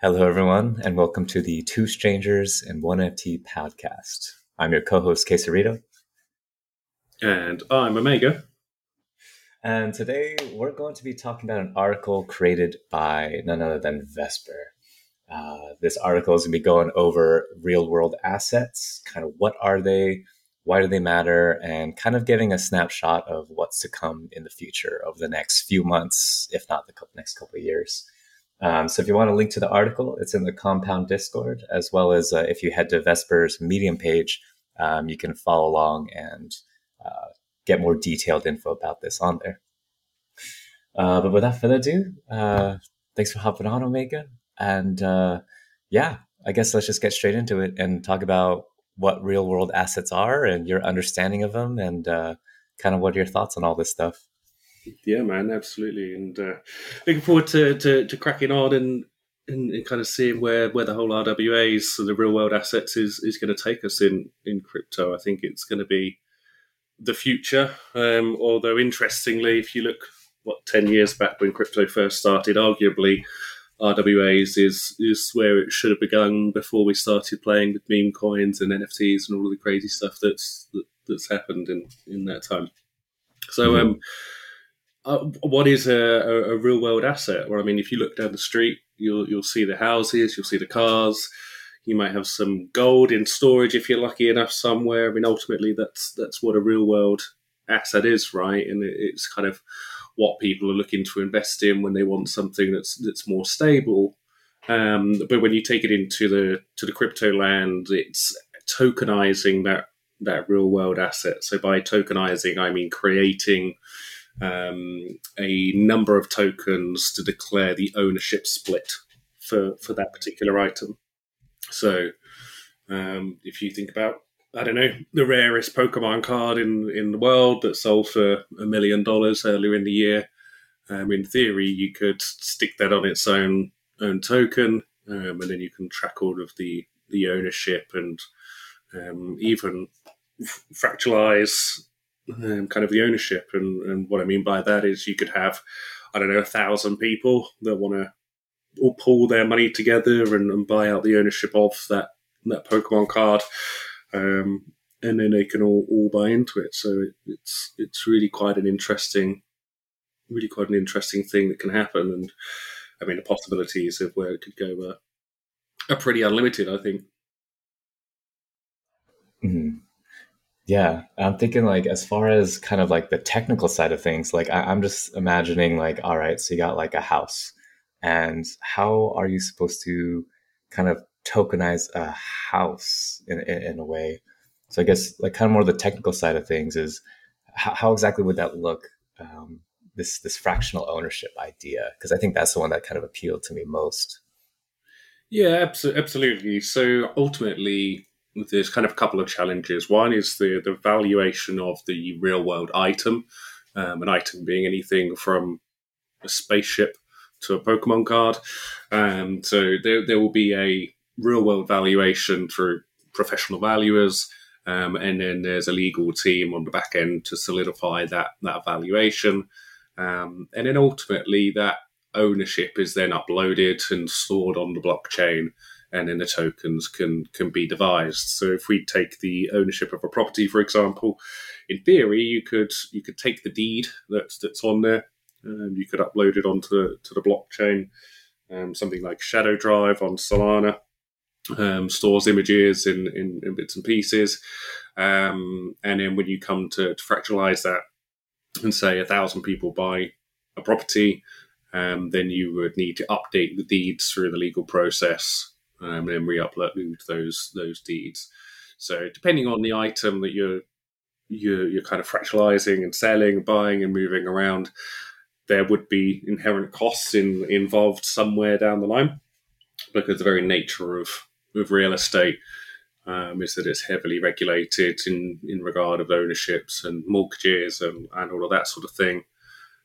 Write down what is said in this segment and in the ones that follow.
Hello, everyone, and welcome to the Two Strangers and One NFT podcast. I'm your co host, Quesarrito. And I'm Omega. And today we're going to be talking about an article created by none other than Vesper. Uh, this article is going to be going over real world assets, kind of what are they, why do they matter, and kind of giving a snapshot of what's to come in the future over the next few months, if not the next couple of years. Um, so if you want to link to the article, it's in the Compound Discord, as well as uh, if you head to Vesper's Medium page, um, you can follow along and uh, get more detailed info about this on there. Uh, but without further ado, uh, thanks for hopping on, Omega. And uh, yeah, I guess let's just get straight into it and talk about what real world assets are and your understanding of them and uh, kind of what are your thoughts on all this stuff. Yeah, man, absolutely, and uh, looking forward to, to, to cracking on and, and, and kind of seeing where, where the whole RWAs, so the real world assets, is is going to take us in in crypto. I think it's going to be the future. Um, although interestingly, if you look what ten years back when crypto first started, arguably RWAs is is where it should have begun before we started playing with meme coins and NFTs and all of the crazy stuff that's that, that's happened in in that time. So. Mm-hmm. Um, uh, what is a, a, a, real world asset? Well, I mean, if you look down the street, you'll you'll see the houses, you'll see the cars. You might have some gold in storage if you're lucky enough somewhere. I mean, ultimately, that's that's what a real world asset is, right? And it's kind of what people are looking to invest in when they want something that's that's more stable. Um, but when you take it into the to the crypto land, it's tokenizing that that real world asset. So by tokenizing, I mean creating um, a number of tokens to declare the ownership split for, for that particular item. So um, if you think about, I don't know, the rarest Pokemon card in, in the world that sold for a million dollars earlier in the year, um, in theory, you could stick that on its own own token, um, and then you can track all of the the ownership and um, even f- fractalize um, kind of the ownership. And, and what I mean by that is you could have, I don't know, a thousand people that want to all pull their money together and, and, buy out the ownership of that that Pokemon card, um, and then they can all, all buy into it. So it, it's it's really quite an interesting, really quite an interesting thing that can happen. And I mean, the possibilities of where it could go are, are pretty unlimited. I think. Mm-hmm. Yeah, I'm thinking like as far as kind of like the technical side of things, like I, am just imagining like, all right, so you got like a house, and how are you supposed to kind of tokenize a house in, in, in a way? So I guess like kind of more the technical side of things is how, how exactly would that look? Um, this this fractional ownership idea, because I think that's the one that kind of appealed to me most. Yeah, absolutely. So ultimately, there's kind of a couple of challenges. One is the the valuation of the real world item, um, an item being anything from a spaceship to a Pokemon card. Um, so there there will be a real world valuation through professional valuers. Um, and then there's a legal team on the back end to solidify that that valuation, um, and then ultimately that ownership is then uploaded and stored on the blockchain and then the tokens can can be devised. So if we take the ownership of a property, for example, in theory, you could you could take the deed that's that's on there, and you could upload it onto the, to the blockchain. Um, something like Shadow Drive on Solana um, stores images in, in, in, bits and pieces, um, and then when you come to, to fractalize that and say a thousand people buy a property, um, then you would need to update the deeds through the legal process um, and then re-upload those those deeds. So depending on the item that you're you're, you're kind of fractionalizing and selling, buying and moving around, there would be inherent costs in, involved somewhere down the line because the very nature of, of real estate um, is that it's heavily regulated in, in regard of ownerships and mortgages and, and all of that sort of thing.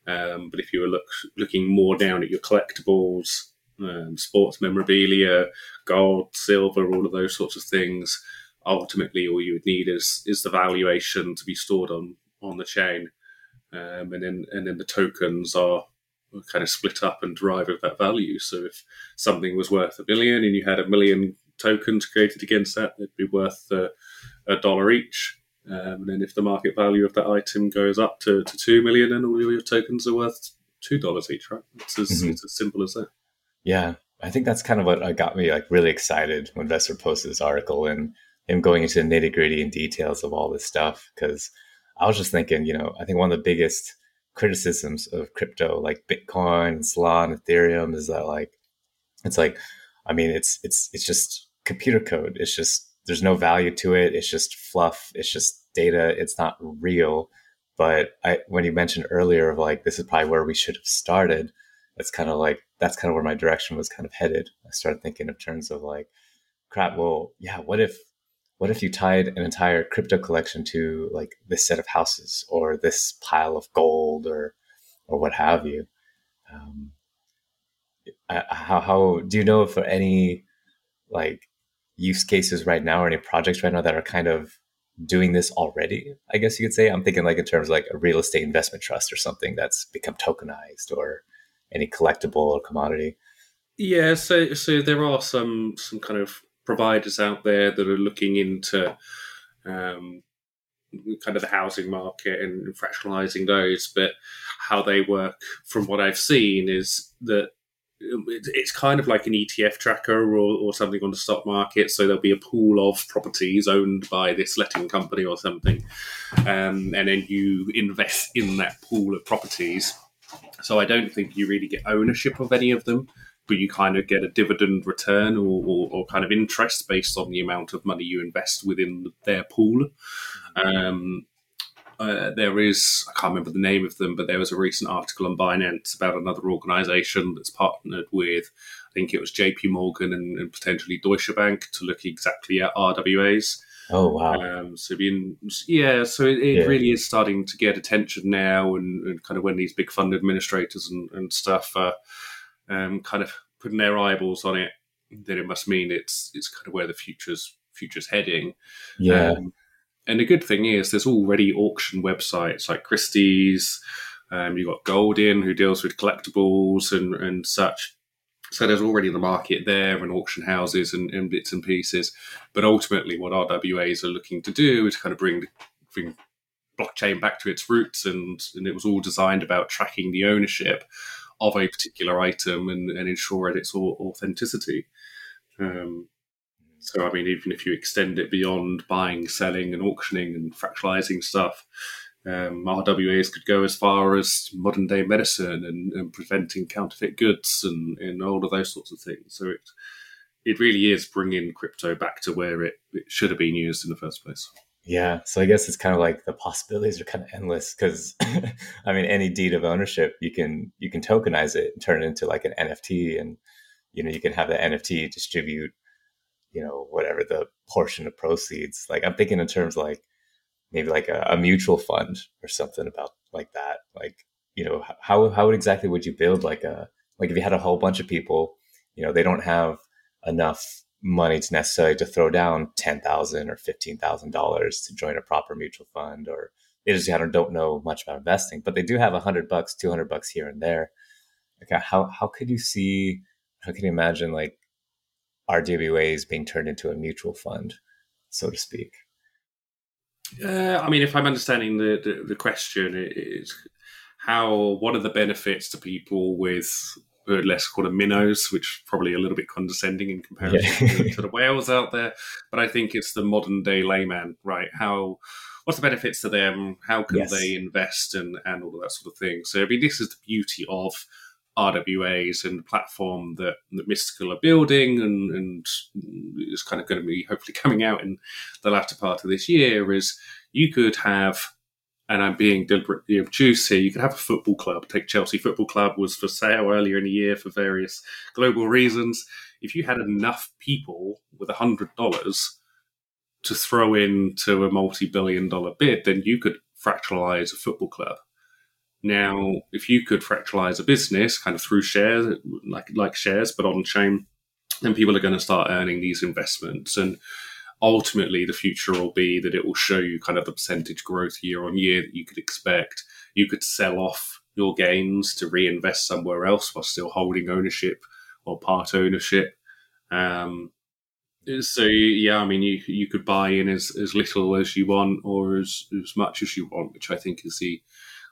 Um, but if you were look, looking more down at your collectibles, um, sports memorabilia, gold, silver, all of those sorts of things. Ultimately, all you would need is is the valuation to be stored on on the chain, um, and then and then the tokens are kind of split up and derive of that value. So if something was worth a billion and you had a million tokens created against that, it'd be worth uh, a dollar each. Um, and then if the market value of that item goes up to, to two million, then all your tokens are worth two dollars each, right? It's as, mm-hmm. it's as simple as that. Yeah, I think that's kind of what uh, got me like really excited when Vesper posted this article and him going into the nitty gritty and details of all this stuff. Because I was just thinking, you know, I think one of the biggest criticisms of crypto, like Bitcoin, Solana, Ethereum, is that like it's like, I mean, it's it's it's just computer code. It's just there's no value to it. It's just fluff. It's just data. It's not real. But I, when you mentioned earlier of like this is probably where we should have started, it's kind of like that's kind of where my direction was kind of headed. I started thinking in terms of like, crap. Well, yeah. What if what if you tied an entire crypto collection to like this set of houses or this pile of gold or or what have you? Um, how how do you know for any like use cases right now or any projects right now that are kind of doing this already? I guess you could say. I'm thinking like in terms of like a real estate investment trust or something that's become tokenized or any collectible or commodity. Yeah, so so there are some some kind of providers out there that are looking into um, kind of the housing market and fractionalizing those. But how they work, from what I've seen, is that it's kind of like an ETF tracker or, or something on the stock market. So there'll be a pool of properties owned by this letting company or something. Um, and then you invest in that pool of properties. So I don't think you really get ownership of any of them but you kind of get a dividend return or, or, or, kind of interest based on the amount of money you invest within their pool. Um, uh, there is, I can't remember the name of them, but there was a recent article on Binance about another organization that's partnered with, I think it was JP Morgan and, and potentially Deutsche Bank to look exactly at RWAs. Oh wow! Um, so being yeah, so it, it yeah. really is starting to get attention now, and, and, kind of when these big fund administrators and, and stuff are um, kind of putting their eyeballs on it, then it must mean it's it's kind of where the future's future's heading. Yeah. Um, and the good thing is, there's already auction websites like Christie's. Um, you've got Goldin, who deals with collectibles and, and such. So there's already the market there and auction houses and, and, bits and pieces. But ultimately, what RWAs are looking to do is kind of bring, bring blockchain back to its roots. And, and it was all designed about tracking the ownership of a particular item and, and ensure its authenticity. Um, so, I mean, even if you extend it beyond buying, selling, and auctioning and fractionalizing stuff, um, RWAs could go as far as modern day medicine and, and preventing counterfeit goods and, and, all of those sorts of things. So it it really is bringing crypto back to where it, it should have been used in the first place. Yeah, so I guess it's kind of like the possibilities are kind of endless because I mean any deed of ownership you can you can tokenize it and turn it into like an NFT and you know you can have the NFT distribute you know whatever the portion of proceeds like I'm thinking in terms like maybe like a, a mutual fund or something about like that like you know how how exactly would you build like a like if you had a whole bunch of people you know they don't have enough money to necessarily to throw down ten thousand or fifteen thousand dollars to join a proper mutual fund, or they just don't know much about investing, but they do have a hundred bucks, two hundred bucks here and there. Okay, uh, how how could you see? How can you imagine like RWAs being turned into a mutual fund, so to speak? Uh, I mean, if I'm understanding the the, the question, it's how what are the benefits to people with let's call them minnows, which probably a little bit condescending in comparison yeah. to, to, the whales out there. But I think it's the modern day layman, right? How what's the benefits to them? How can yes. they invest and and all of that sort of thing? So I mean, this is the beauty of RWAs and the platform that, that Mystical are building and, and is kind of going to be hopefully coming out in the latter part of this year is you could have and I'm being deliberately obtuse here, you could have a football club. Take Chelsea Football Club was for sale earlier in the year for various global reasons. If you had enough people with a hundred dollars to throw into a multi-billion dollar bid, then you could fractionalize a football club. Now, if you could fractionalize a business kind of through shares, like like shares, but on chain, then people are going to start earning these investments and ultimately the future will be that it will show you kind of the percentage growth year on year that you could expect. You could sell off your gains to reinvest somewhere else while still holding ownership or part ownership. Um, so yeah, I mean, you you could buy in as, as little as you want or as, as much as you want, which I think is the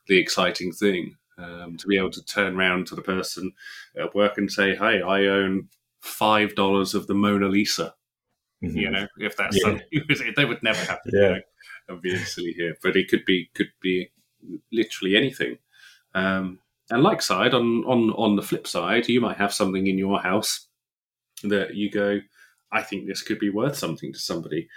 the exciting thing. Um, to be able to turn around to the person at work and say, "Hey, I own five dollars of the Mona Lisa." Mm-hmm. You know, if that's yeah. something they would never happen. Yeah, you know, obviously here, but it could be could be literally anything. Um, and like side on on on the flip side, you might have something in your house that you go, I think this could be worth something to somebody.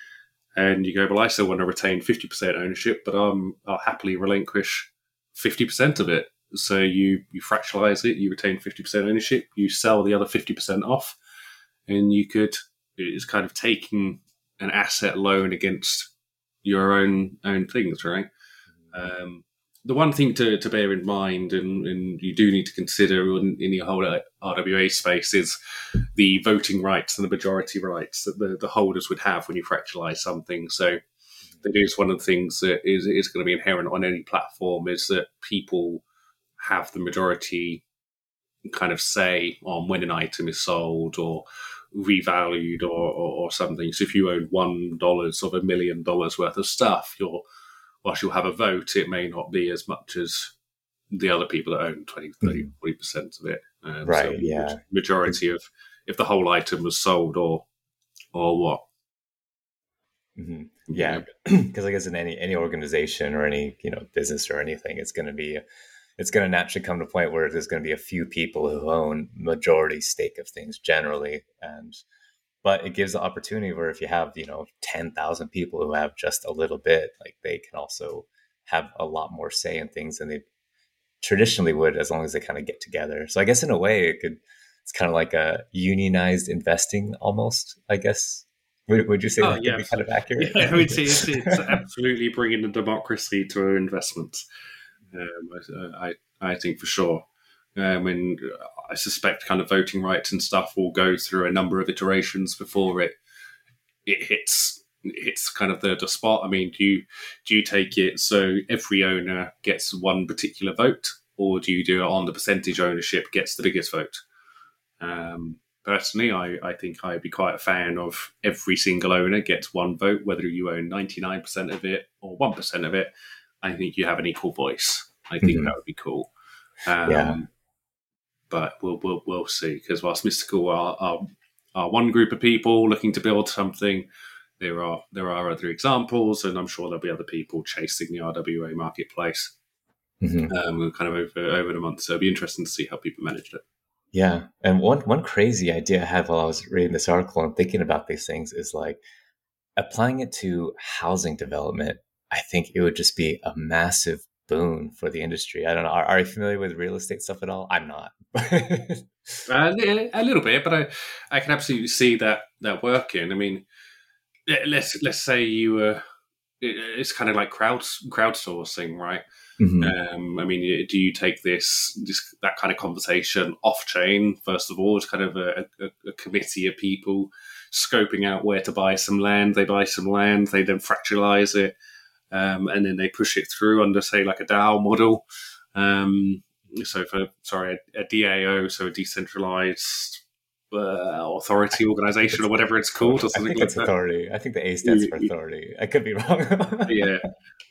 And you go, well, I still want to retain 50% ownership, but I'm, I'll happily relinquish 50% of it. So you, you fractionalize it, you retain 50% ownership, you sell the other 50% off, and you could, it's kind of taking an asset loan against your own own things, right? Mm-hmm. Um, the one thing to, to bear in mind, and, and you do need to consider in, in your whole RWA space, is the voting rights and the majority rights that the, the holders would have when you fractionalize something. So that is one of the things that is, is going to be inherent on any platform is that people have the majority kind of say on when an item is sold or revalued or, or, or something. So if you own one dollars of a million dollars worth of stuff, you're whilst you'll have a vote, it may not be as much as the other people that own 20, 30, 40% of it. Um, right, so yeah. Majority of if the whole item was sold or or what. Mm-hmm. Yeah, because I guess in any any organization or any you know business or anything, it's going to be it's going to naturally come to a point where there's going to be a few people who own majority stake of things generally, and but it gives the opportunity where if you have you know 10,000 people who have just a little bit like they can also have a lot more say in things than they traditionally would as long as they kind of get together. So i guess in a way it could it's kind of like a unionized investing almost i guess would, would you say oh, that yeah. be kind of accurate yeah, I would say it's, it's absolutely bringing the democracy to our investments um, I, I, I think for sure um, and I suspect kind of voting rights and stuff will go through a number of iterations before it it hits it's kind of the, the spot. I mean, do you do you take it so every owner gets one particular vote, or do you do it on the percentage ownership gets the biggest vote? Um, personally, I, I think I'd be quite a fan of every single owner gets one vote, whether you own ninety nine percent of it or one percent of it. I think you have an equal voice. I think mm-hmm. that would be cool. Um, yeah but we'll we'll, we'll see. Because whilst Mystical are, are, are one group of people looking to build something, there are there are other examples, and I'm sure there'll be other people chasing the RWA marketplace. Mm-hmm. Um, kind of over over the month, so it'll be interesting to see how people manage it. Yeah, and one one crazy idea I had while I was reading this article and thinking about these things is like applying it to housing development. I think it would just be a massive boon for the industry. I don't know. Are, are you familiar with real estate stuff at all? I'm not. uh, a little bit, but I, I can absolutely see that that working. I mean, let's let's say you were. It's kind of like crowd crowdsourcing, right? Mm-hmm. Um, I mean, do you take this, this that kind of conversation off chain first of all? It's kind of a, a, a committee of people scoping out where to buy some land. They buy some land, they then fractionalize it um, and then they push it through under, say, like a DAO model. Um, so for sorry, a, a, DAO, so a decentralized uh, authority organization or whatever it's called, or something I think like it's that. authority. I think the A stands for authority. I could be wrong. yeah,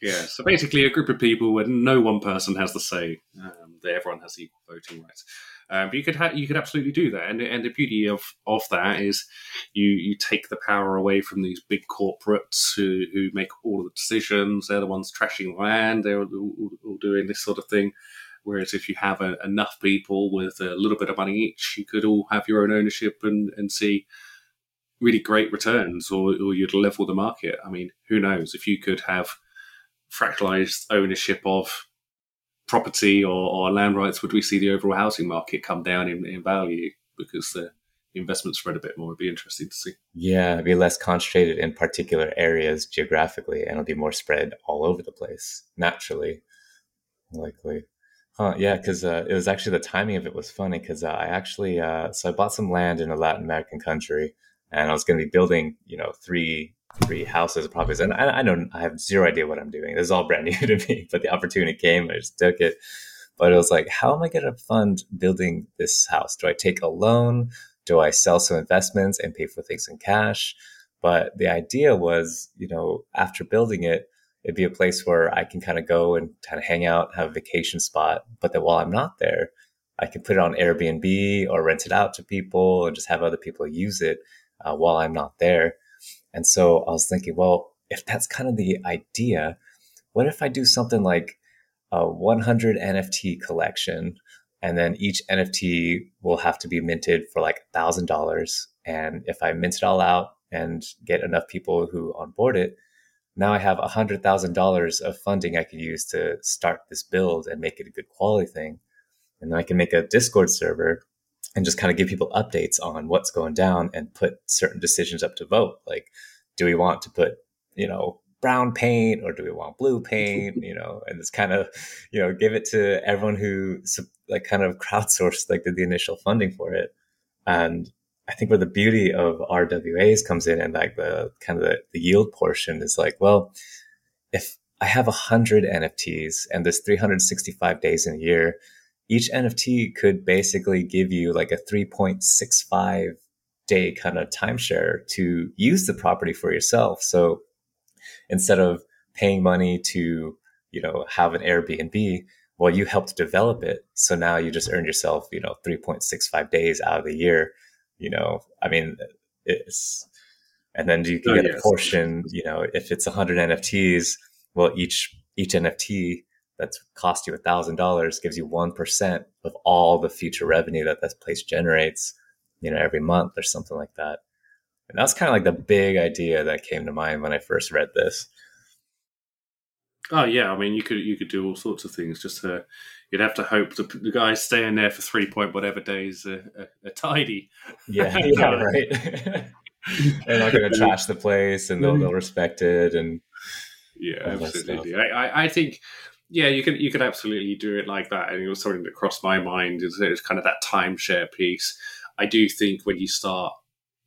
yeah. So basically, a group of people where no one person has the say. Um, that everyone has equal voting rights. Um, but you could ha- you could absolutely do that, and and the beauty of of that is you you take the power away from these big corporates who who make all of the decisions. They're the ones trashing land. They're all, all doing this sort of thing. Whereas if you have a, enough people with a little bit of money each, you could all have your own ownership and and see really great returns, or, or you'd level the market. I mean, who knows if you could have fractalized ownership of property or, or, land rights, would we see the overall housing market come down in, in value because the investment spread a bit more? It'd be interesting to see. Yeah, it'd be less concentrated in particular areas geographically, and it'll be more spread all over the place naturally, likely. Huh, yeah, because uh, it was actually the timing of it was funny because uh, I actually uh, so I bought some land in a Latin American country, and I was going to be building, you know, three three houses properties and I, I know I have zero idea what I'm doing. This is all brand new to me, but the opportunity came, I just took it. But it was like, how am I going to fund building this house? Do I take a loan? Do I sell some investments and pay for things in cash? But the idea was, you know, after building it, it'd be a place where I can kind of go and kind of hang out, have a vacation spot. But that while I'm not there, I can put it on Airbnb or rent it out to people and just have other people use it uh, while I'm not there. And so I was thinking, well, if that's kind of the idea, what if I do something like a 100 NFT collection and then each NFT will have to be minted for like a thousand dollars. And if I mint it all out and get enough people who onboard it, now I have a hundred thousand dollars of funding I could use to start this build and make it a good quality thing. And then I can make a Discord server and just kind of give people updates on what's going down and put certain decisions up to vote. Like, do we want to put, you know, brown paint or do we want blue paint you know and it's kind of you know give it to everyone who like kind of crowdsourced like did the initial funding for it and i think where the beauty of rwas comes in and like the kind of the, the yield portion is like well if i have 100 nfts and there's 365 days in a year each nft could basically give you like a 3.65 day kind of timeshare to use the property for yourself. So instead of paying money to you know have an airbnb well you helped develop it. So now you just earn yourself you know 3.65 days out of the year you know i mean it's and then you can oh, get yes. a portion you know if it's 100 nfts well each each nft that's cost you a thousand dollars gives you 1% of all the future revenue that that place generates you know every month or something like that and that's kind of like the big idea that came to mind when I first read this. Oh yeah, I mean you could you could do all sorts of things. Just to, you'd have to hope the, the guys staying there for three point whatever days are, are, are tidy. Yeah, yeah, right. They're not going to trash the place, and they'll they'll respect it. And yeah, absolutely. I, I think yeah, you can you can absolutely do it like that. And it was something that crossed my mind is it's kind of that timeshare piece. I do think when you start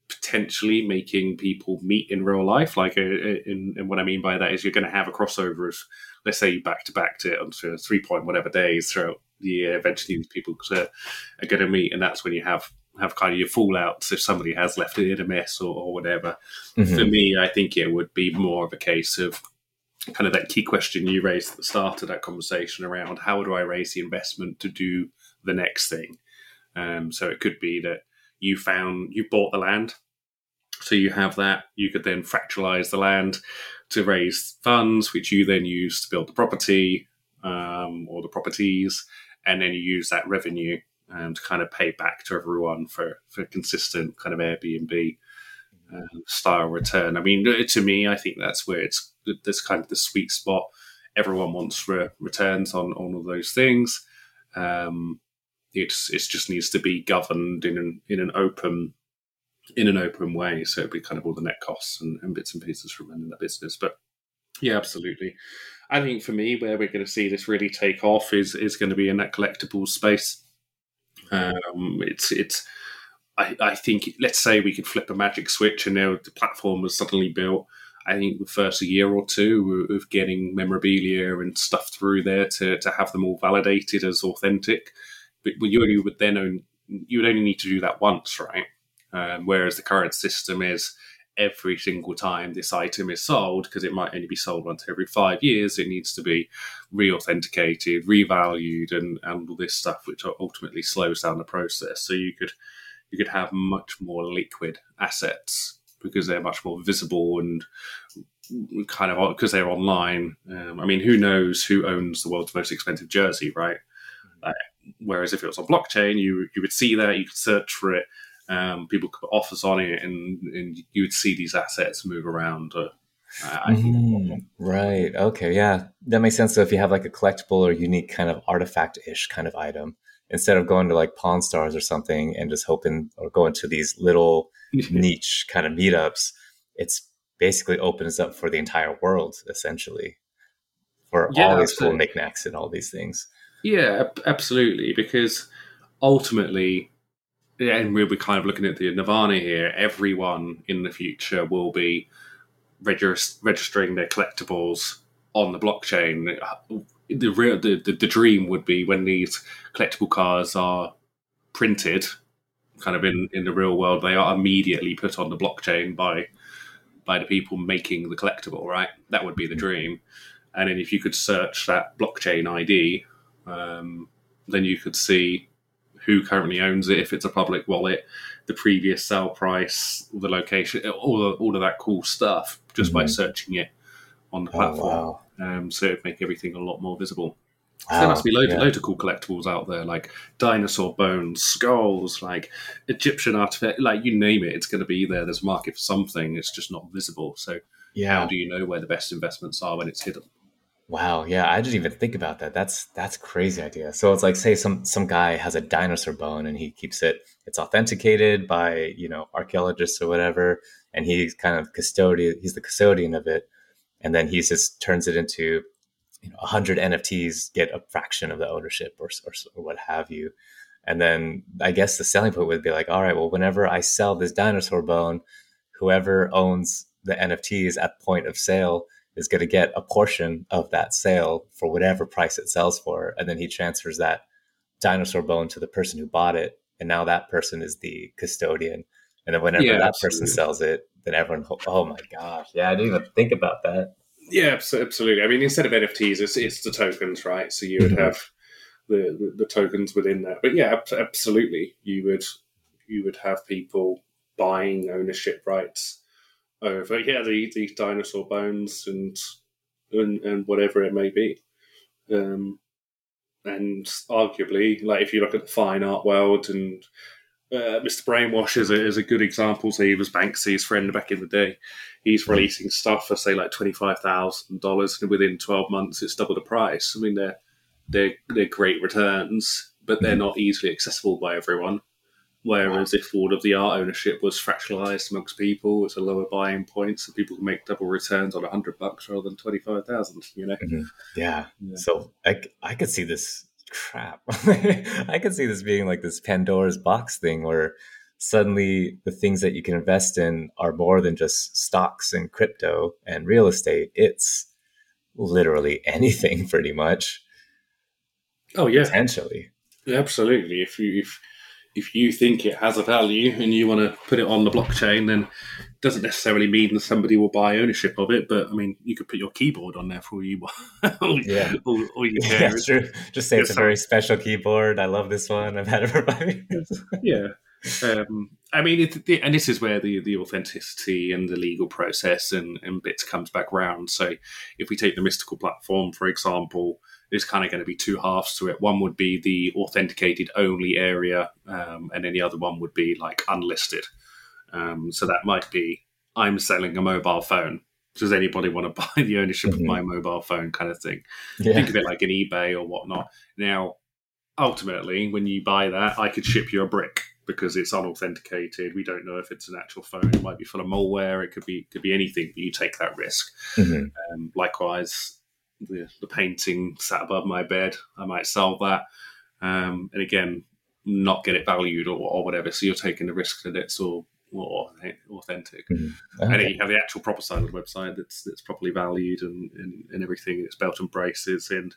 potentially making people meet in real life. Like, uh, uh, in, and what I mean by that is you're going to have a crossover of, let's say, you back to back to it onto three point whatever days throughout the year. Eventually, these people are, are going to meet, and that's when you have have kind of your fallouts if somebody has left it in a mess or, or whatever. Mm-hmm. For me, I think it would be more of a case of kind of that key question you raised at the start of that conversation around how do I raise the investment to do the next thing. Um, so it could be that you found you bought the land so you have that you could then fractalize the land to raise funds which you then use to build the property um, or the properties and then you use that revenue um, to kind of pay back to everyone for for consistent kind of airbnb um, style return. I mean to me i think that's where it's this kind of the sweet spot. Everyone wants re- returns on, on all those things. Um, it's it just needs to be governed in an in an open in an open way. So it'd be kind of all the net costs and, and bits and pieces from running the business. But yeah, absolutely. I think for me, where we're going to see this really take off is is going to be in that collectibles space. Um, it's it's. I, I think let's say we could flip a magic switch and now the platform was suddenly built. I think the first year or two of getting memorabilia and stuff through there to, to have them all validated as authentic but you would then own, you would only need to do that once, right? Um, whereas the current system is every single time this item is sold, because it might only be sold once every five years, it needs to be re-authenticated, revalued, and, and all this stuff, which ultimately slows down the process. So you could you could have much more liquid assets because they're much more visible and kind of because they're online. Um, I mean, who knows who owns the world's most expensive jersey, right? Uh, whereas if it was on blockchain, you you would see that, you could search for it, um, people could put offers on it, and, and you would see these assets move around. Uh, mm, right. Okay. Yeah, that makes sense. So if you have like a collectible or unique kind of artifact-ish kind of item, instead of going to like Pawn Stars or something and just hoping or going to these little niche kind of meetups, it's basically opens up for the entire world essentially for yeah, all these cool knickknacks and all these things. Yeah, absolutely. Because ultimately, and we'll be kind of looking at the Nirvana here. Everyone in the future will be registering their collectibles on the blockchain. the real the, the, the dream would be when these collectible cars are printed, kind of in in the real world, they are immediately put on the blockchain by by the people making the collectible. Right, that would be the dream. And then if you could search that blockchain ID, um, then you could see who currently owns it, if it's a public wallet, the previous sale price, the location, all, of, all of that cool stuff just mm-hmm. by searching it on the platform. Oh, wow. um, so it'd make everything a lot more visible. So there must be loads, yeah. loads of cool collectibles out there, like dinosaur bones, skulls, like Egyptian artifact, like you name it, it's going to be there. There's a market for something. It's just not visible. So yeah. how do you know where the best investments are when it's hidden? Wow, yeah, I didn't even think about that. That's that's crazy idea. So it's like say some some guy has a dinosaur bone and he keeps it it's authenticated by, you know, archaeologists or whatever and he's kind of custodian he's the custodian of it and then he just turns it into you know 100 NFTs get a fraction of the ownership or, or, or what have you. And then I guess the selling point would be like, all right, well whenever I sell this dinosaur bone, whoever owns the NFTs at point of sale is going to get a portion of that sale for whatever price it sells for. And then he transfers that dinosaur bone to the person who bought it. And now that person is the custodian. And then whenever yeah, that absolutely. person sells it, then everyone, oh my gosh. Yeah, I didn't even think about that. Yeah, absolutely. I mean, instead of NFTs, it's, it's the tokens, right? So you would mm-hmm. have the, the, the tokens within that. But yeah, absolutely. You would you would have people buying ownership rights over yeah the, these dinosaur bones and, and and whatever it may be. Um, and arguably, like if you look at the fine art world, and uh, Mr. Brainwash is a, is a good example. So he was Banksy's friend back in the day. He's releasing stuff for say like twenty five thousand dollars, and within twelve months, it's double the price. I mean, they're they're they're great returns, but they're hmm. not easily accessible by everyone. Whereas if all of the art ownership was fractionalized amongst people, it's a lower buying point, so people can make double returns on a hundred bucks rather than twenty five thousand. You know? Mm-hmm. Yeah. yeah. So I, I could see this crap. I could see this being like this Pandora's box thing where suddenly the things that you can invest in are more than just stocks and crypto and real estate. It's literally anything, pretty much. Oh yeah, potentially. Absolutely. If you if if you think it has a value and you want to put it on the blockchain, then it doesn't necessarily mean that somebody will buy ownership of it. But I mean, you could put your keyboard on there for you. all, yeah, all, all you care. Yeah, true. Just say it's a very special keyboard. I love this one. I've had it for five years. yeah. Um, I mean, it, and this is where the, the authenticity and the legal process and, and bits comes back round. So, if we take the mystical platform, for example, there's kind of going to be two halves to it. One would be the authenticated only area, um, and then the other one would be like unlisted. Um, so that might be I'm selling a mobile phone. Does anybody want to buy the ownership mm-hmm. of my mobile phone, kind of thing? Yeah. Think of it like an eBay or whatnot. Now, ultimately, when you buy that, I could ship you a brick because it's unauthenticated. We don't know if it's an actual phone. It might be full of malware. It could be could be anything. But you take that risk. Mm-hmm. Um, likewise, the, the painting sat above my bed. I might sell that, um, and again, not get it valued or, or, whatever. So you're taking the risk that it's all, all authentic, mm-hmm. okay. and then you have the actual proper side of the website that's that's properly valued and, and, and everything. It's belt and braces, and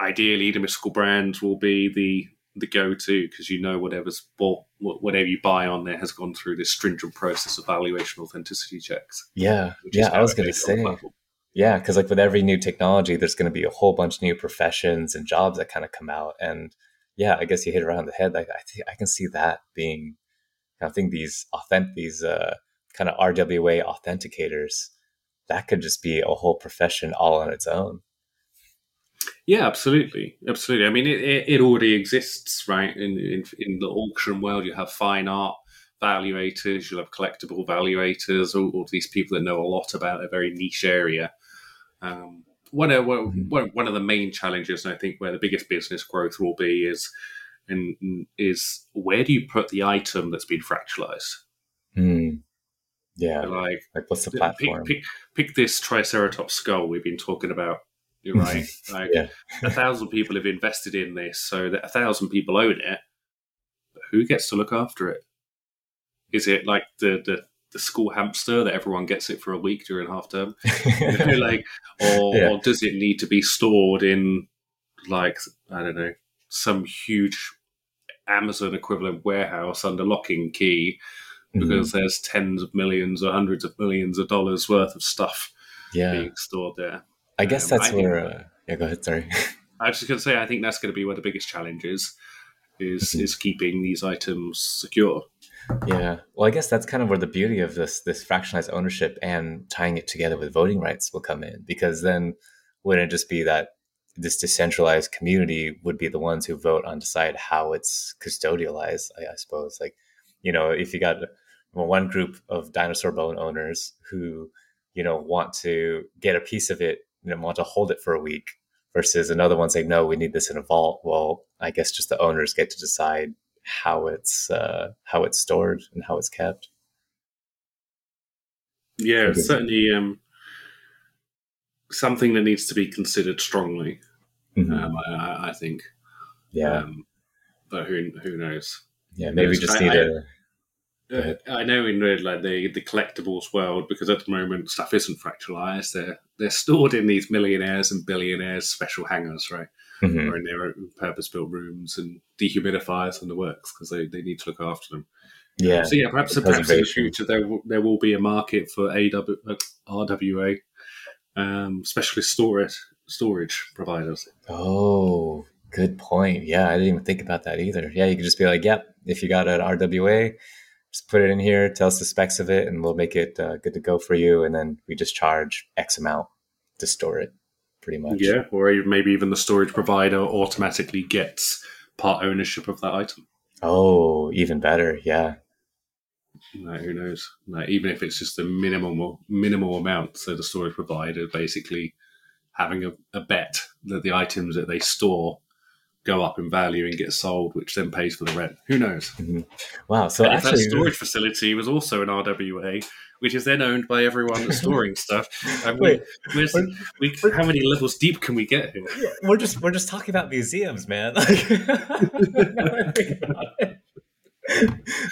ideally, the mystical brand will be the the go-to because you know whatever's bought, whatever you buy on there has gone through this stringent process of valuation authenticity checks. Yeah, yeah. I was going to say, yeah, because like with every new technology, there's going to be a whole bunch of new professions and jobs that kind of come out. And yeah, I guess you hit around the head. Like I think I can see that being, I think these authentic, these uh, kind of RWA authenticators, that could just be a whole profession all on its own. Yeah, absolutely, absolutely. I mean, it, it, it already exists, right? In, in in the auction world, you have fine art valuators, you'll have collectible valuators, all, all these people that know a lot about a very niche area. Um, one of mm-hmm. one, one of the main challenges, and I think where the biggest business growth will be, is and is where do you put the item that's been fractalized? Mm. Yeah, like, like what's the platform? Pick, pick, pick, this Triceratops skull we've been talking about. You're right. Like yeah. a thousand people have invested in this, so that a thousand people own it. But who gets to look after it? Is it like the the the school hamster that everyone gets it for a week during half term? like, or, yeah. or, does it need to be stored in like I don't know some huge Amazon equivalent warehouse under lock and key Mm-hmm. because there's tens of millions or hundreds of millions of dollars worth of stuff yeah, being stored there. I guess um, that's I think- where. Uh, yeah, go ahead. Sorry. I was just going to say, I think that's going to be where the biggest challenge is, is Mhm. is keeping these items secure. Yeah. Well, I guess that's kind of where the beauty of this this fractionalized ownership and tying it together with voting rights will come in because then wouldn't it just be that this decentralized community would be the ones who vote on decide how it's custodialized, I, I suppose. Like, you know, if you got well, one group of dinosaur bone owners who, you know, want to get a piece of it, you know, want to hold it for a week versus another one saying, no, we need this in a vault. Well, I guess just the owners get to decide how it's uh, how it's stored and how it's kept. Yeah, certainly um, something that needs to be considered strongly. Um, I, I- think. yeah, Um, but who who knows? yeah. Maybe we just I- need I- to. Go Uh. I know in the, like the the collectibles world because at the moment stuff isn't fractalized. They're they're stored in these millionaires and billionaires special hangars, right? Mhm. Or in their own purpose built rooms and dehumidifiers and the works because they, they need to look after them. Yeah, So yeah, perhaps perhaps in the future there will, there will be a market for AW, uh, RWA um, specialist storage storage providers. Oh, good point. Yeah, I didn't even think about that either. Yeah, you could just be like, "Yep, if you got an RWA, just put it in here, tell us the specs of it, and we'll make it uh, good to go for you." And then we just charge X amount to store it, pretty much. Yeah, or maybe even the storage provider automatically gets part ownership of that item. Oh, even better. Yeah. Like, who knows? Like, even if it's just a minimal minimal amount, so the storage provider basically having a, a bet that the items that they store go up in value and get sold, which then pays for the rent. Who knows? Mm-hmm. Wow. So and that storage facility was also an RWA, which is then owned by everyone that's storing stuff. I mean, Wait, where's- we're- we, how many levels deep can we get here? we're just we're just talking about museums, man. Like, now I think about it.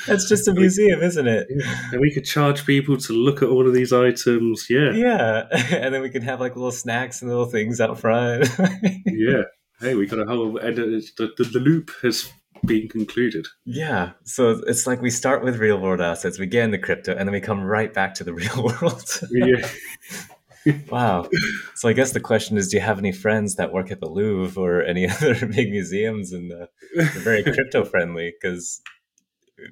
That's just a museum, isn't it? And we could charge people to look at all of these items. Yeah, Yeah, and then we can have like little snacks and little things out front. yeah. Hey, we got a whole and uh, the, the, the loop has been concluded. yeah, so it's like we start with real world assets, we get into crypto, and then we come right back to the real world. Yeah. wow. So I guess the question is, do you have any friends that work at the Louvre or any other big museums and uh, they're very crypto friendly? Because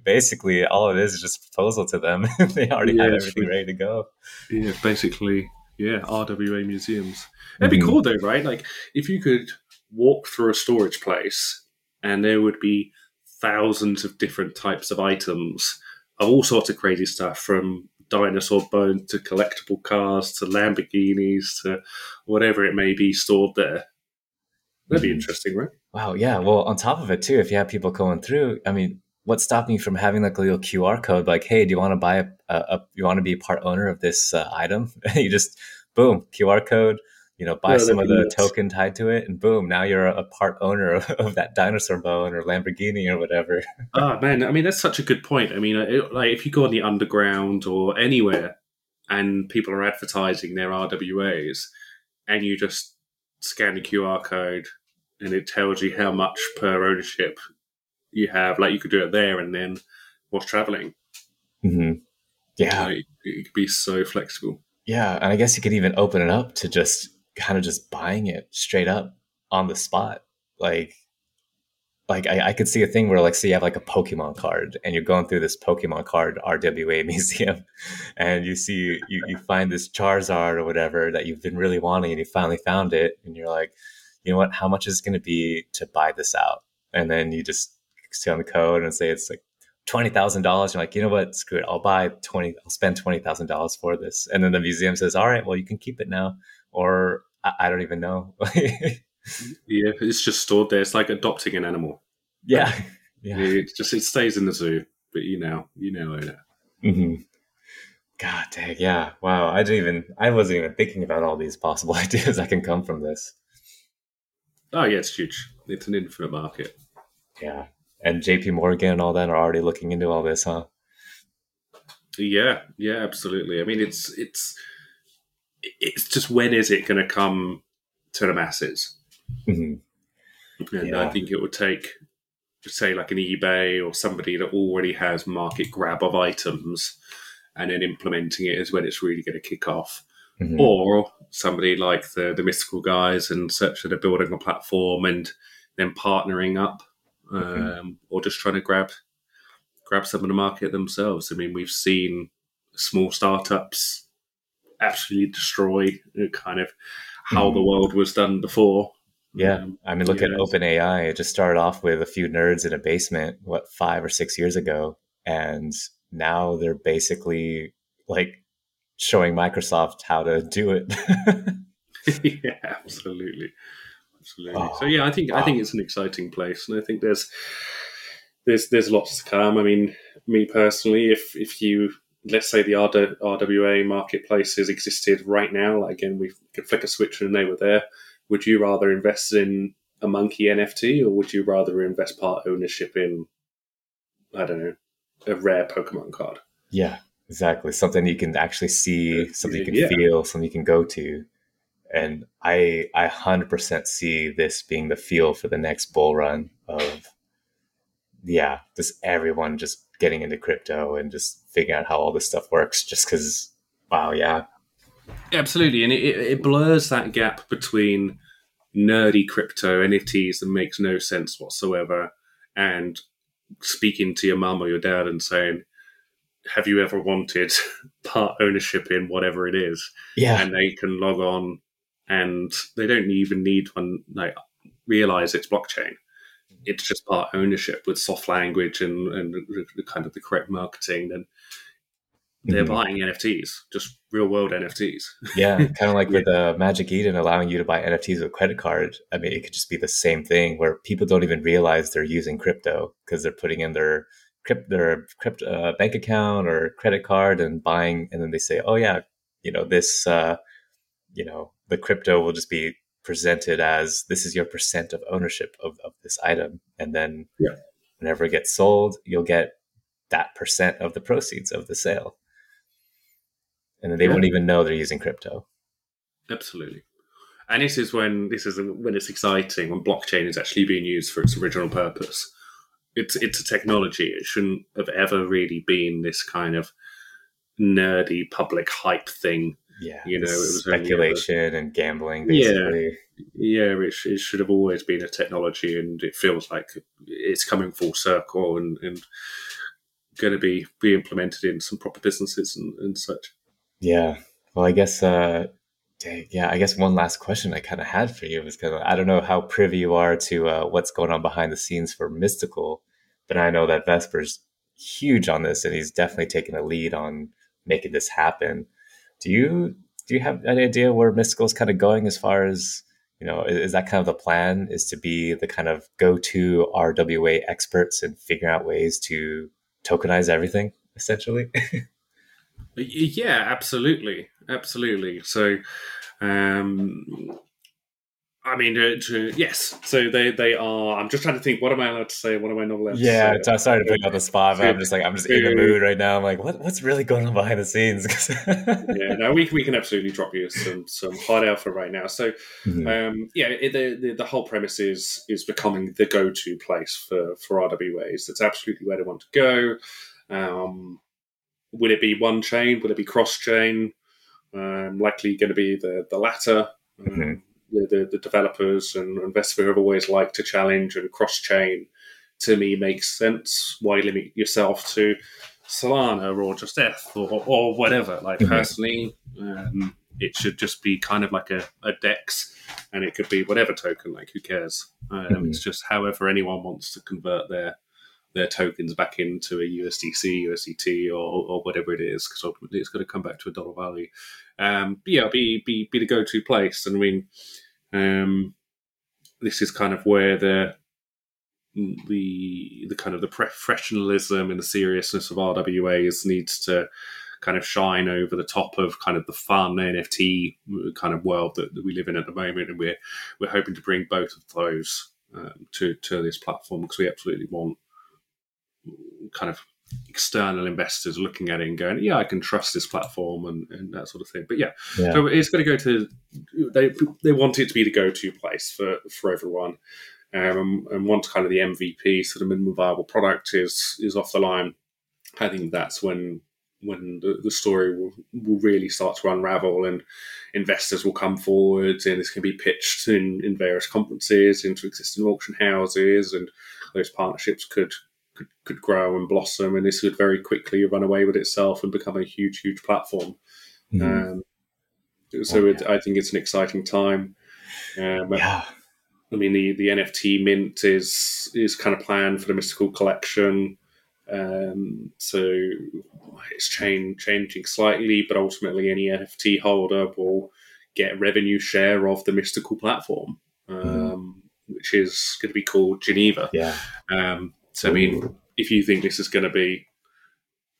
basically all it is is just a proposal to them. they already have Yeah, it's everything ready to go. Yeah, basically, yeah, RWA museums. It'd be Mhm. cool though, right? Like if you could walk through a storage place and there would be thousands of different types of items of all sorts of crazy stuff from dinosaur bones to collectible cars to Lamborghinis to whatever it may be stored there. That'd be Mhm. interesting, right? Wow, yeah. Well, on top of it too, if you have people going through, I mean, what's stopping you from having like a little QR code? Like, hey, do you want to buy a, a, a you want to be a part owner of this uh, item? you just boom, QR code. You know, buy Yeah, some of the nuts. token tied to it, and boom, now you're a, part owner of, of that dinosaur bone or Lamborghini or whatever. Ah, man, I mean that's such a good point. I mean, uh, it, like if you go on the underground or anywhere, and people are advertising their RWAs, and you just scan the QR code, and it tells you how much per ownership you have. Like you could do it there and then whilst traveling. hmm Yeah, Like, it could be so flexible. yeah, and I guess you could even open it up to just kind of just buying it straight up on the spot, like. Like I, I could see a thing where like say you have like a Pokemon card and you're going through this Pokemon card RWA museum and you see you, you find this Charizard or whatever that you've been really wanting and you finally found it and you're like, you know what, how much is it gonna be to buy this out? And then you just see on the code and say it's like twenty thousand dollars. You're like, you know what, screw it, I'll buy twenty I'll spend twenty thousand dollars for this. And then the museum says, All right, well you can keep it now. Or I, I don't even know. Yeah, it's just stored there. It's like adopting an animal. yeah. Yeah. It just it stays in the zoo, but you know, you know own it. hmm God dang, yeah. Wow. I didn't even I wasn't even thinking about all these possible ideas that can come from this. Oh yeah, it's huge. It's an infinite market. Yeah. And JP Morgan and all that are already looking into all this, huh? Yeah, yeah, absolutely. I mean, it's it's it's just when is it going to come to the masses? hmm And Yeah. I think it will take, say, like an eBay or somebody that already has market grab of items and then implementing it is when it's really going to kick off. Mhm. Or somebody like the, the mystical guys and such that are building a platform and then partnering up um, Mhm. or just trying to grab grab some of the market themselves. I mean, we've seen small startups absolutely destroy uh, kind of how Mhm. the world was done before. Yeah, Um, I mean, look at yes. OpenAI. It just started off with a few nerds in a basement, what five or six years ago, and now they're basically like showing Microsoft how to do it. yeah, absolutely, absolutely. Oh, so yeah, I think I think it's an exciting place, and I think there's there's there's lots to come. I mean, me personally, if if you let's say the RW, RWA marketplaces existed right now, like again, we could flick a switch and they were there. Would you rather invest in a monkey NFT, or would you rather invest part ownership in I don't know a rare Pokemon card? yeah, exactly. Something you can actually see, uh, something you can Yeah. feel, something you can go to. And I, I hundred percent see this being the feel for the next bull run of, yeah, just everyone just getting into crypto and just figuring out how all this stuff works. Just because, wow, yeah, Absolutely, and it, it blurs that gap between nerdy crypto NFTs that makes no sense whatsoever, and speaking to your mum or your dad and saying, "Have you ever wanted part ownership in whatever it is?" yeah, And they can log on, and they don't even need one like realize it's blockchain. It's just part ownership with soft language and and the- kind of the correct marketing and. They're Mhm. buying NFTs, just real world NFTs. yeah, kind of like with uh, Magic Eden allowing you to buy NFTs with a credit card. I mean, it could just be the same thing where people don't even realize they're using crypto because they're putting in their crypt their crypt uh, bank account or credit card and buying, and then they say, "Oh yeah, you know this, uh, you know, the crypto will just be presented as this is your percent of ownership of, of this item, and then Yeah. whenever it gets sold, you'll get that percent of the proceeds of the sale." And then they Yeah. won't even know they're using crypto. Absolutely. And this is when this is when it's exciting when blockchain is actually being used for its original purpose. It's it's a technology. It shouldn't have ever really been this kind of nerdy public hype thing. Yeah, You know, it was speculation and gambling, Yeah. basically. Yeah, it, sh- it should have always been a technology, and it feels like it's coming full circle and, and going to be be implemented in some proper businesses and, and such. Yeah. Well, I guess, uh, yeah, I guess one last question I kind of had for you was kind of, I don't know how privy you are to uh, what's going on behind the scenes for Mystical, but I know that Vesper's huge on this and he's definitely taking a lead on making this happen. Do you do you have any idea where Mystical is kind of going as far as you know? Is, is that kind of the plan? Is to be the kind of go-to RWA experts and figuring out ways to tokenize everything, essentially? Yeah, absolutely, absolutely. So, um, I mean, uh, to, yes. So they they are. I'm just trying to think. What am I allowed to say? What am I not allowed Yeah, to say? I'm sorry to put you on the spot, but I'm just like I'm just in the mood right now. I'm like, what what's really going on behind the scenes? yeah, no, we, we can absolutely drop you some some hot alpha right now. So, Mhm. um, yeah, it, the, the the whole premise is is becoming the go to place for for RWAs. That's absolutely where they want to go. Um, will it be one chain? Will it be cross chain? Um, likely going to be the the latter. Um, Mhm. The, the, the developers and investors have always liked to challenge and cross chain. To me, makes sense. Why limit yourself to Solana or just Eth or, or whatever? Like Mhm. personally, um, it should just be kind of like a, a DEX, and it could be whatever token. Like who cares? Um, Mhm. It's just however anyone wants to convert their their tokens back into a USDC, USDT, or, or whatever it is, because ultimately it's going to come back to a dollar value. Um, yeah, be be be the go to place. And I mean, um, this is kind of where the the the kind of the professionalism and the seriousness of RWAs needs to kind of shine over the top of kind of the fun NFT kind of world that, that we live in at the moment, and we're we're hoping to bring both of those um, to to this platform because we absolutely want kind of external investors looking at it and going, yeah, I can trust this platform and, and that sort of thing. But yeah, yeah. so it's going to go to they they want it to be the go to place for for everyone. Um, and once kind of the MVP, sort of minimum viable product, is is off the line, I think that's when when the, the story will, will really start to unravel and investors will come forward and this can be pitched in, in various conferences into existing auction houses and those partnerships could, could could grow and blossom and this would very quickly run away with itself and become a huge huge platform mm-hmm. um, so oh, yeah. it, I think it's an exciting time um, yeah. I mean the, the NFT mint is is kind of planned for the mystical collection um, so it's change, changing slightly, but ultimately any NFT holder will get revenue share of the mystical platform, mm-hmm. um, mm-hmm. which is going to be called Geneva. Yeah. Um, so I mean, if you think this is going to be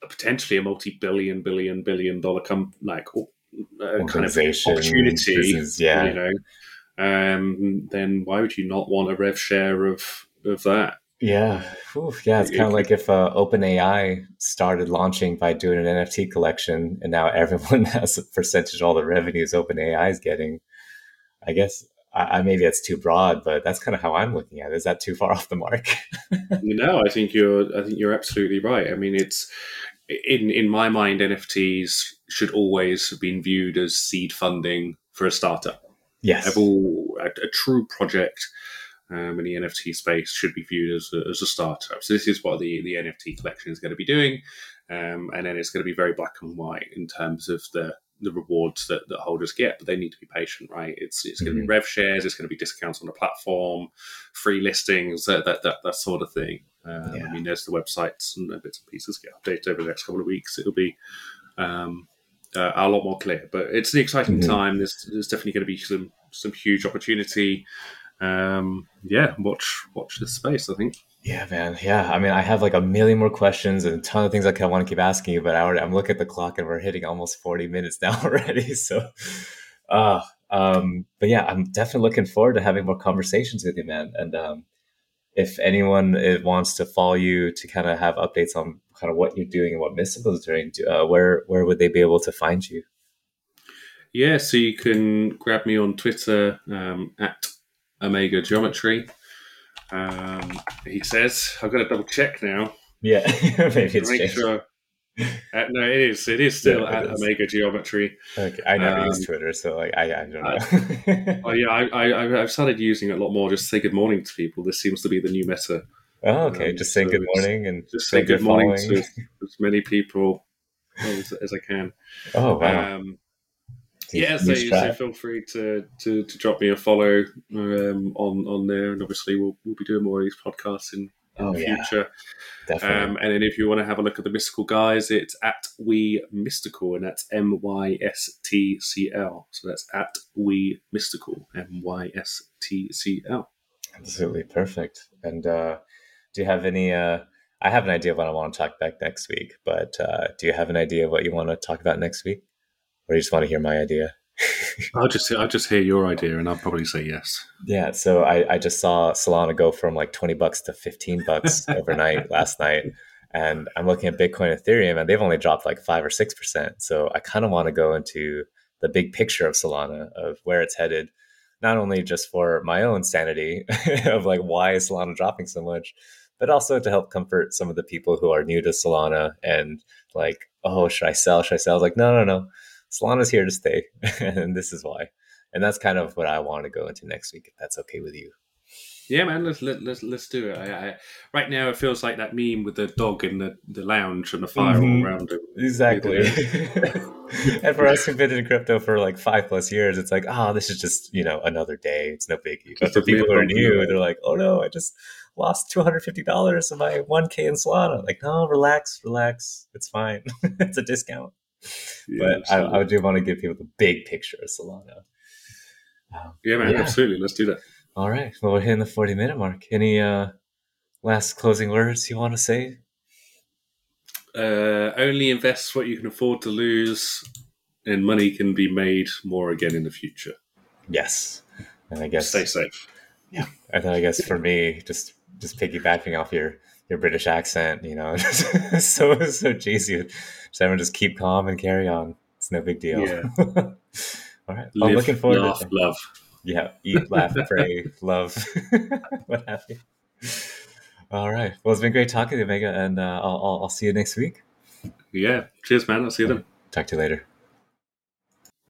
a potentially a multi-billion, billion, billion dollar com- like uh, kind of opportunity, business, yeah. you know, um, then why would you not want a rev share of of that? Yeah, Oof, yeah. It's kind of like if uh, OpenAI started launching by doing an NFT collection, and now everyone has a percentage of all the revenues OpenAI is getting. I guess I, I maybe that's too broad, but that's kind of how I'm looking at it. Is that too far off the mark? no, I think you're. I think you're absolutely right. I mean, it's in in my mind, NFTs should always have been viewed as seed funding for a startup. Yes, all, a, a true project um, in the NFT space should be viewed as a, as a startup. So this is what the, the NFT collection is going to be doing. Um, and then it's going to be very black and white in terms of the the rewards that, that holders get, but they need to be patient, right? It's it's going to be mm-hmm. rev shares, it's going to be discounts on the platform, free listings, that that that, that sort of thing. Um, yeah. I mean, there's the websites and bits and pieces get updated over the next couple of weeks. It'll be um, uh, a lot more clear, but it's an exciting mm-hmm. time. There's there's definitely going to be some some huge opportunity um, yeah, watch watch this space. I think. Yeah, man. Yeah, I mean, I have like a million more questions and a ton of things I kind of want to keep asking you, but I already, I'm looking at the clock and we're hitting almost 40 minutes now already. So, uh, um, but yeah, I'm definitely looking forward to having more conversations with you, man. And um, if anyone uh, wants to follow you to kind of have updates on kind of what you're doing and what Mystical is doing, uh, where where would they be able to find you? Yeah, so you can grab me on Twitter um, at Omega Geometry. Um, he says, I've got to double check now. Yeah, maybe it's make sure. Uh, no, it is. It is still yeah, at is. Omega Geometry. Okay, I never um, use Twitter, so like I, I don't know. oh yeah, I, I I've started using it a lot more. Just say good morning to people. This seems to be the new meta. Oh, okay. Um, just say so good morning and just say good morning to as many people as, as I can. Oh wow. Um, yeah, so, so, feel free to, to, to drop me a follow um, on on there, and obviously we'll we'll be doing more of these podcasts in, in oh, the future. Yeah, um, and then if you want to have a look at the mystical guys, it's at we mystical, and that's M Y S T C L. So that's at we mystical, M Y S T C L. Absolutely perfect. And uh, do you have any? Uh, I have an idea of what I want to talk about next week, but uh, do you have an idea of what you want to talk about next week? Or you just want to hear my idea? I'll just I'll just hear your idea, and I'll probably say yes. Yeah, so I, I just saw Solana go from like twenty bucks to fifteen bucks overnight last night, and I'm looking at Bitcoin, Ethereum, and they've only dropped like five or six percent. So I kind of want to go into the big picture of Solana, of where it's headed, not only just for my own sanity of like why is Solana dropping so much, but also to help comfort some of the people who are new to Solana and like, oh, should I sell? Should I sell? I was like, no, no, no Solana's here to stay, and this is why. And that's kind of what I want to go into next week, if that's okay with you. Yeah, man, let's let, let's let's do it. I, I, right now, it feels like that meme with the dog in the, the lounge and the fire mm-hmm. all around him. Exactly. and for us who've been in crypto for like five plus years, it's like, oh, this is just you know another day. It's no biggie. But for people who are new, they're like, oh no, I just lost two hundred fifty dollars of my one k in Solana. Like, no, relax, relax. It's fine. it's a discount but I, I, do want to give people the big picture of Solana. Um, yeah, man, yeah. absolutely. Let's do that. All right. Well, we're hitting the 40 minute mark. Any uh, last closing words you want to say? Uh, only invest what you can afford to lose, and money can be made more again in the future. Yes. And I guess stay safe. Yeah. And then I guess for me, just just piggybacking off your your British accent, you know, so so cheesy. So everyone just keep calm and carry on. It's no big deal. Yeah. All right. Live, I'm looking forward laugh, to love. yeah, eat, laugh, pray, love, what have you. All right. Well, it's been great talking to you, Omega, and uh, I'll, I'll, I'll see you next week. Yeah. Cheers, man. I'll see you then. Talk to you later.